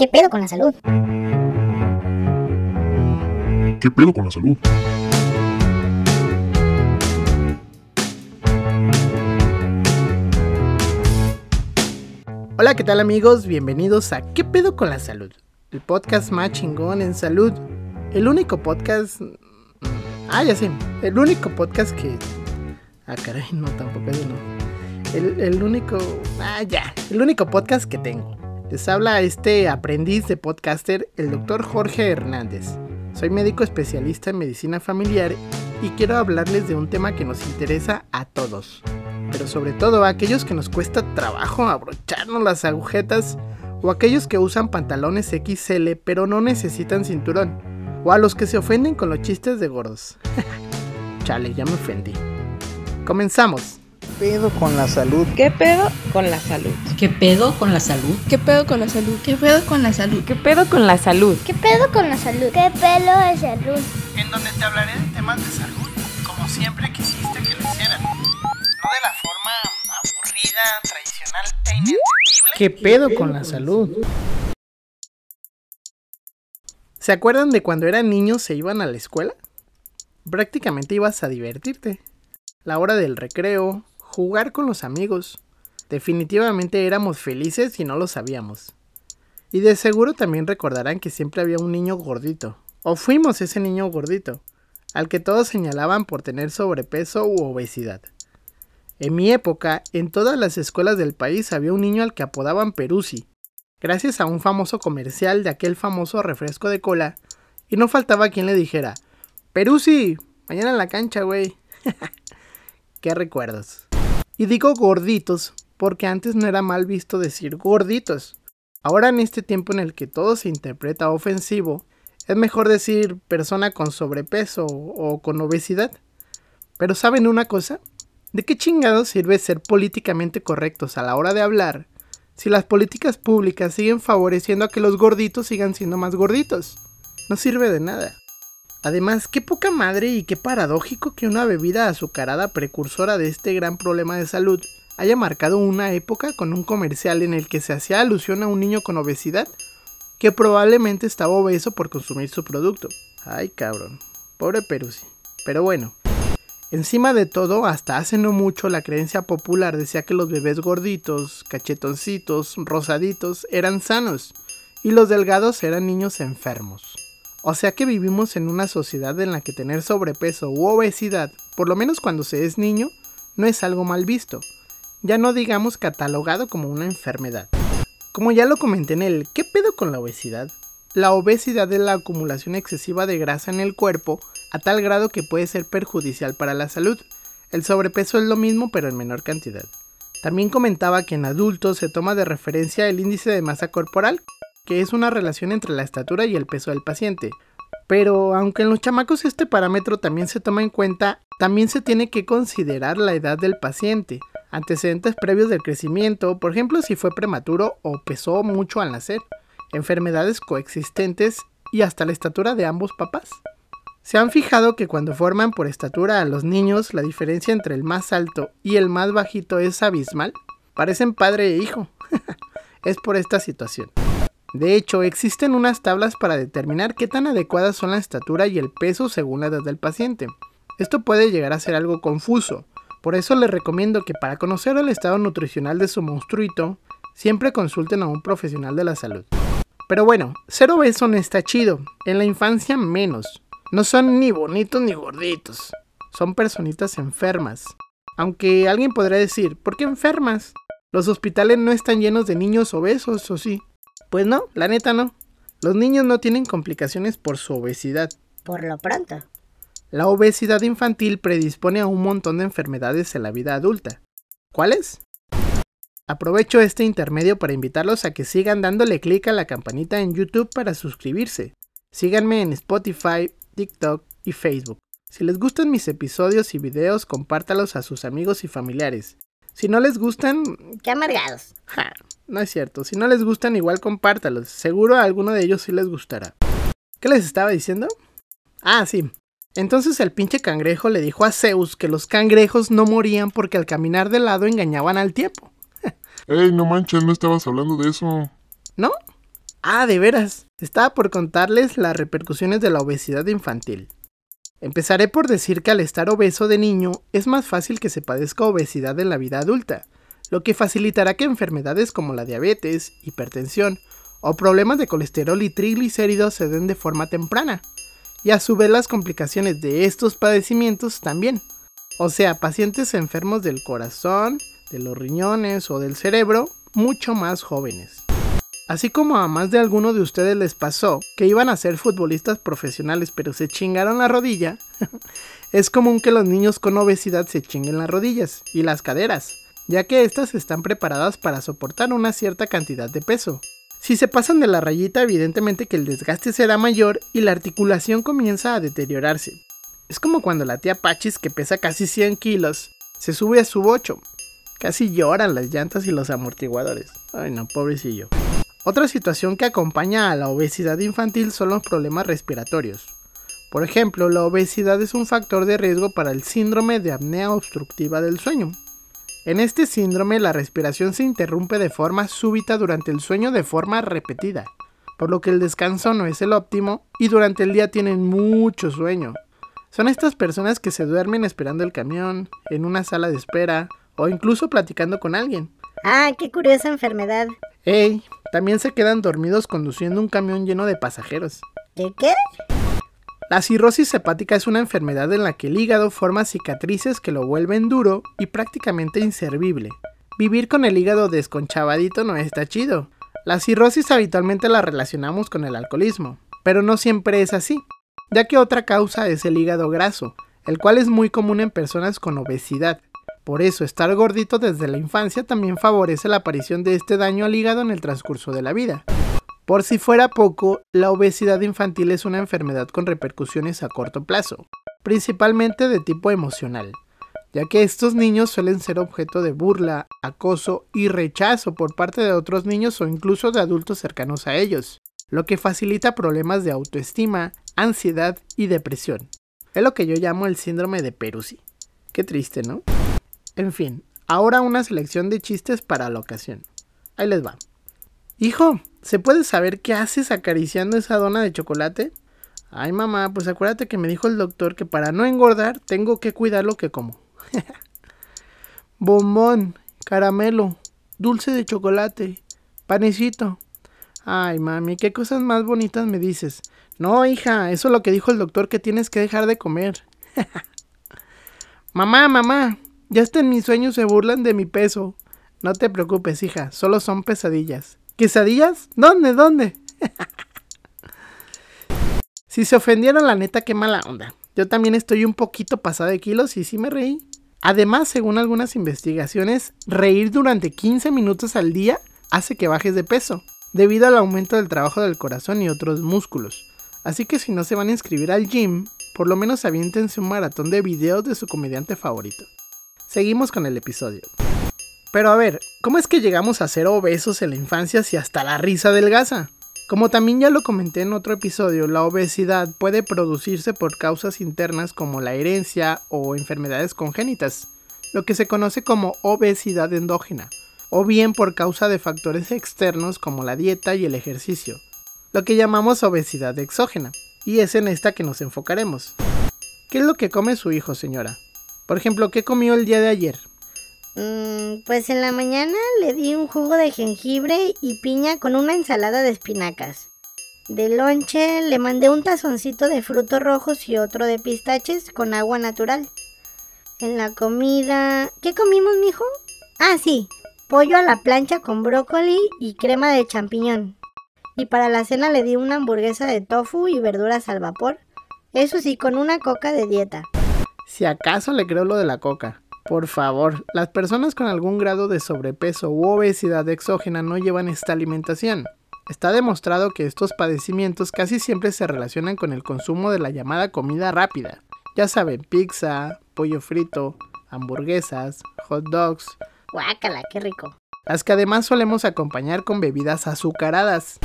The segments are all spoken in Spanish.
¿Qué pedo con la salud? ¿Qué pedo con la salud? Hola, ¿qué tal amigos? Bienvenidos a ¿Qué pedo con la salud? El podcast más chingón en salud. El único podcast... mm, Ah, ya sé. El único podcast que... Ah, caray, no, tampoco eso no. El, el único... Ah, ya. El único podcast que tengo. Les habla este aprendiz de podcaster, el doctor Jorge Hernández. Soy médico especialista en medicina familiar y quiero hablarles de un tema que nos interesa a todos. Pero sobre todo a aquellos que nos cuesta trabajo abrocharnos las agujetas o aquellos que usan pantalones XL pero no necesitan cinturón. O a los que se ofenden con los chistes de gordos. Chale, ya me ofendí. Comenzamos. Pedo con la salud? ¿Qué pedo con la salud? ¿Qué pedo con la salud? ¿Qué pedo con la salud? ¿Qué pedo con la salud? ¿Qué pedo con la salud? ¿Qué pedo con la salud? ¿Qué pelo de salud? En donde te hablaré de temas de salud, como siempre quisiste que lo hicieran. No de la forma aburrida, tradicional e inentendible. ¿Qué pedo con la salud? ¿Se acuerdan de cuando eran niños se iban a la escuela? Prácticamente ibas a divertirte. La hora del recreo, jugar con los amigos. Definitivamente éramos felices y no lo sabíamos. Y de seguro también recordarán que siempre había un niño gordito. O fuimos ese niño gordito, al que todos señalaban por tener sobrepeso u obesidad. En mi época, en todas las escuelas del país había un niño al que apodaban Peruzzi, gracias a un famoso comercial de aquel famoso refresco de cola, y no faltaba quien le dijera, Peruzzi, mañana en la cancha, güey. Qué recuerdos. Y digo gorditos, porque antes no era mal visto decir gorditos. Ahora en este tiempo en el que todo se interpreta ofensivo, es mejor decir persona con sobrepeso o con obesidad. Pero ¿saben una cosa? ¿De qué chingados sirve ser políticamente correctos a la hora de hablar si las políticas públicas siguen favoreciendo a que los gorditos sigan siendo más gorditos? No sirve de nada. Además, qué poca madre y qué paradójico que una bebida azucarada precursora de este gran problema de salud haya marcado una época con un comercial en el que se hacía alusión a un niño con obesidad que probablemente estaba obeso por consumir su producto. Ay, cabrón. Pobre Peruzzi. Pero bueno. Encima de todo, hasta hace no mucho la creencia popular decía que los bebés gorditos, cachetoncitos, rosaditos eran sanos y los delgados eran niños enfermos. O sea que vivimos en una sociedad en la que tener sobrepeso u obesidad, por lo menos cuando se es niño, no es algo mal visto, ya no digamos catalogado como una enfermedad. Como ya lo comenté en el ¿qué pedo con la obesidad? La obesidad es la acumulación excesiva de grasa en el cuerpo a tal grado que puede ser perjudicial para la salud. El sobrepeso es lo mismo pero en menor cantidad. También comentaba que en adultos se toma de referencia el índice de masa corporal, que es una relación entre la estatura y el peso del paciente. Pero aunque en los chamacos este parámetro también se toma en cuenta, también se tiene que considerar la edad del paciente, antecedentes previos del crecimiento, por ejemplo si fue prematuro o pesó mucho al nacer, enfermedades coexistentes y hasta la estatura de ambos papás. ¿Se han fijado que cuando forman por estatura a los niños la diferencia entre el más alto y el más bajito es abismal? Parecen padre e hijo. es por esta situación. De hecho, existen unas tablas para determinar qué tan adecuadas son la estatura y el peso según la edad del paciente. Esto puede llegar a ser algo confuso, por eso les recomiendo que para conocer el estado nutricional de su monstruito, siempre consulten a un profesional de la salud. Pero bueno, ser obeso no está chido, en la infancia menos. No son ni bonitos ni gorditos, son personitas enfermas. Aunque alguien podrá decir, ¿por qué enfermas? Los hospitales no están llenos de niños obesos, ¿o sí? Pues no, la neta no. Los niños no tienen complicaciones por su obesidad. Por lo pronto. La obesidad infantil predispone a un montón de enfermedades en la vida adulta. ¿Cuáles? Aprovecho este intermedio para invitarlos a que sigan dándole clic a la campanita en YouTube para suscribirse. Síganme en Spotify, TikTok y Facebook. Si les gustan mis episodios y videos, compártalos a sus amigos y familiares. Si no les gustan... ¡Qué amargados! Ja, no es cierto. Si no les gustan, igual compártalos. Seguro a alguno de ellos sí les gustará. ¿Qué les estaba diciendo? Ah, sí. Entonces el pinche cangrejo le dijo a Zeus que los cangrejos no morían porque al caminar de lado engañaban al tiempo. Ey, no manches, no estabas hablando de eso. ¿No? Ah, de veras, estaba por contarles las repercusiones de la obesidad infantil. Empezaré por decir que al estar obeso de niño es más fácil que se padezca obesidad en la vida adulta, lo que facilitará que enfermedades como la diabetes, hipertensión o problemas de colesterol y triglicéridos se den de forma temprana, y a su vez las complicaciones de estos padecimientos también. O sea, pacientes enfermos del corazón, de los riñones o del cerebro, mucho más jóvenes. Así como a más de alguno de ustedes les pasó que iban a ser futbolistas profesionales pero se chingaron la rodilla, es común que los niños con obesidad se chinguen las rodillas y las caderas, ya que éstas están preparadas para soportar una cierta cantidad de peso. Si se pasan de la rayita, evidentemente que el desgaste será mayor y la articulación comienza a deteriorarse. Es como cuando la tía Pachis, que pesa casi 100 kilos, se sube a su bocho. Casi lloran las llantas y los amortiguadores. Ay no, pobrecillo. Otra situación que acompaña a la obesidad infantil son los problemas respiratorios. Por ejemplo, la obesidad es un factor de riesgo para el síndrome de apnea obstructiva del sueño. En este síndrome la respiración se interrumpe de forma súbita durante el sueño de forma repetida, por lo que el descanso no es el óptimo y durante el día tienen mucho sueño. Son estas personas que se duermen esperando el camión, en una sala de espera o incluso platicando con alguien. Ah, qué curiosa enfermedad. Ey, también se quedan dormidos conduciendo un camión lleno de pasajeros. ¿Qué qué? La cirrosis hepática es una enfermedad en la que el hígado forma cicatrices que lo vuelven duro y prácticamente inservible. Vivir con el hígado desconchavadito no está chido. La cirrosis habitualmente la relacionamos con el alcoholismo, pero no siempre es así, ya que otra causa es el hígado graso, el cual es muy común en personas con obesidad. Por eso, estar gordito desde la infancia también favorece la aparición de este daño al hígado en el transcurso de la vida. Por si fuera poco, la obesidad infantil es una enfermedad con repercusiones a corto plazo, principalmente de tipo emocional, ya que estos niños suelen ser objeto de burla, acoso y rechazo por parte de otros niños o incluso de adultos cercanos a ellos, lo que facilita problemas de autoestima, ansiedad y depresión. Es lo que yo llamo el síndrome de Peruzzi. Qué triste, ¿no? En fin, ahora una selección de chistes para la ocasión. Ahí les va. Hijo, ¿se puede saber qué haces acariciando esa dona de chocolate? Ay mamá, pues acuérdate que me dijo el doctor que para no engordar tengo que cuidar lo que como. Bombón, caramelo, dulce de chocolate, panecito. Ay mami, qué cosas más bonitas me dices. No, hija, eso es lo que dijo el doctor que tienes que dejar de comer. mamá, mamá, ya hasta en mis sueños se burlan de mi peso. No te preocupes, hija, solo son pesadillas. ¿Quesadillas? ¿Dónde? ¿Dónde? si se ofendieron, la neta, qué mala onda. Yo también estoy un poquito pasada de kilos y sí me reí. Además, según algunas investigaciones, reír durante 15 minutos al día hace que bajes de peso, debido al aumento del trabajo del corazón y otros músculos. Así que si no se van a inscribir al gym, por lo menos aviéntense un maratón de videos de su comediante favorito. Seguimos con el episodio. Pero a ver, ¿cómo es que llegamos a ser obesos en la infancia si hasta la risa delgaza? Como también ya lo comenté en otro episodio, la obesidad puede producirse por causas internas como la herencia o enfermedades congénitas, lo que se conoce como obesidad endógena, o bien por causa de factores externos como la dieta y el ejercicio, lo que llamamos obesidad exógena, y es en esta que nos enfocaremos. ¿Qué es lo que come su hijo, señora? Por ejemplo, ¿qué comió el día de ayer? Mm, pues en la mañana le di un jugo de jengibre y piña con una ensalada de espinacas. De lonche le mandé un tazoncito de frutos rojos y otro de pistaches con agua natural. En la comida... ¿Qué comimos, mijo? Ah, sí, pollo a la plancha con brócoli y crema de champiñón. Y para la cena le di una hamburguesa de tofu y verduras al vapor. Eso sí, con una coca de dieta. Si acaso le creo lo de la coca. Por favor, las personas con algún grado de sobrepeso u obesidad exógena no llevan esta alimentación. Está demostrado que estos padecimientos casi siempre se relacionan con el consumo de la llamada comida rápida. Ya saben, pizza, pollo frito, hamburguesas, hot dogs. Guácala, qué rico. Las que además solemos acompañar con bebidas azucaradas.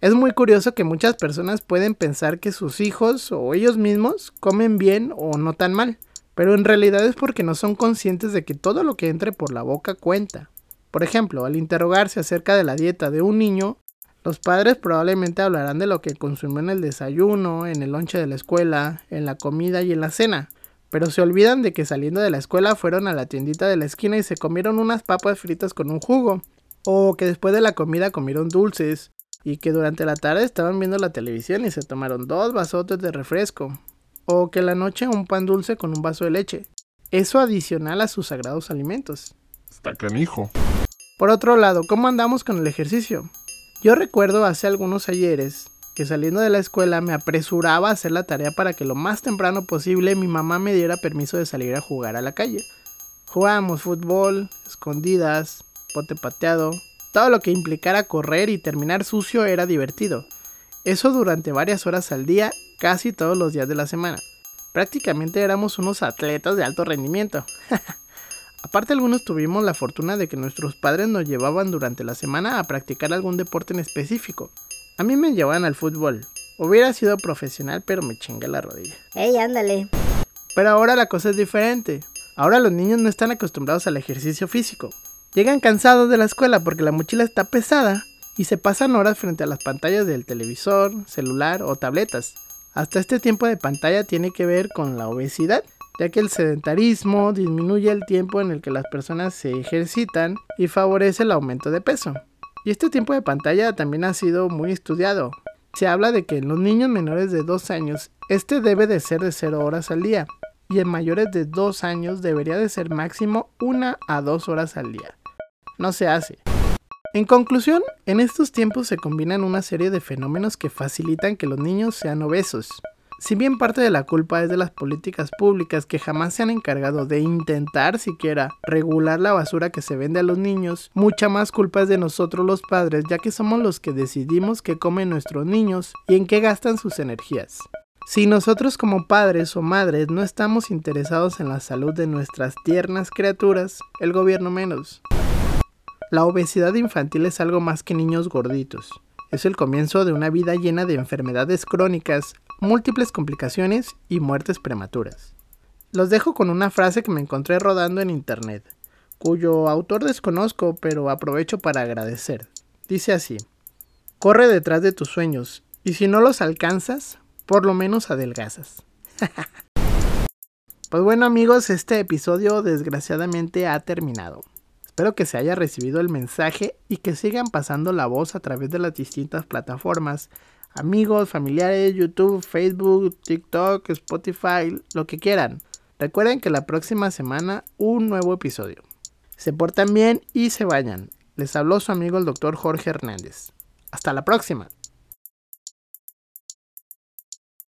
Es muy curioso que muchas personas pueden pensar que sus hijos o ellos mismos comen bien o no tan mal pero en realidad es porque no son conscientes de que todo lo que entre por la boca cuenta. Por ejemplo, al interrogarse acerca de la dieta de un niño, Los padres probablemente hablarán de lo que consumió en el desayuno, en el lonche de la escuela, en la comida y en la cena, pero se olvidan de que saliendo de la escuela fueron a la tiendita de la esquina y se comieron unas papas fritas con un jugo, o que después de la comida comieron dulces, y que durante la tarde estaban viendo la televisión y se tomaron dos vasotes de refresco, o que la noche un pan dulce con un vaso de leche. Eso adicional a sus sagrados alimentos. Está canijo. Por otro lado, ¿cómo andamos con el ejercicio? Yo recuerdo hace algunos ayeres que saliendo de la escuela me apresuraba a hacer la tarea para que lo más temprano posible mi mamá me diera permiso de salir a jugar a la calle. Jugábamos fútbol, escondidas, pote pateado, todo lo que implicara correr y terminar sucio era divertido. Eso durante varias horas al día, casi todos los días de la semana. Prácticamente éramos unos atletas de alto rendimiento. Aparte algunos tuvimos la fortuna de que nuestros padres nos llevaban durante la semana a practicar algún deporte en específico. A mí me llevaban al fútbol. Hubiera sido profesional pero me chingué la rodilla. Ey, ándale. Pero ahora la cosa es diferente. Ahora los niños no están acostumbrados al ejercicio físico. Llegan cansados de la escuela porque la mochila está pesada y se pasan horas frente a las pantallas del televisor, celular o tabletas. Hasta este tiempo de pantalla tiene que ver con la obesidad, ya que el sedentarismo disminuye el tiempo en el que las personas se ejercitan y favorece el aumento de peso. Y este tiempo de pantalla también ha sido muy estudiado. Se habla de que en los niños menores de 2 años este debe de ser de 0 horas al día y en mayores de 2 años debería de ser máximo 1 a 2 horas al día. No se hace. En conclusión, en estos tiempos se combinan una serie de fenómenos que facilitan que los niños sean obesos. Si bien parte de la culpa es de las políticas públicas que jamás se han encargado de intentar siquiera regular la basura que se vende a los niños, mucha más culpa es de nosotros los padres, ya que somos los que decidimos qué comen nuestros niños y en qué gastan sus energías. Si nosotros como padres o madres no estamos interesados en la salud de nuestras tiernas criaturas, el gobierno menos. La obesidad infantil es algo más que niños gorditos. Es el comienzo de una vida llena de enfermedades crónicas, múltiples complicaciones y muertes prematuras. Los dejo con una frase que me encontré rodando en internet, cuyo autor desconozco pero aprovecho para agradecer. Dice así, corre detrás de tus sueños y si no los alcanzas, por lo menos adelgazas. pues bueno amigos, este episodio desgraciadamente ha terminado. Espero que se haya recibido el mensaje y que sigan pasando la voz a través de las distintas plataformas. Amigos, familiares, YouTube, Facebook, TikTok, Spotify, lo que quieran. Recuerden que la próxima semana un nuevo episodio. Se portan bien y se vayan. Les habló su amigo el doctor Jorge Hernández. Hasta la próxima.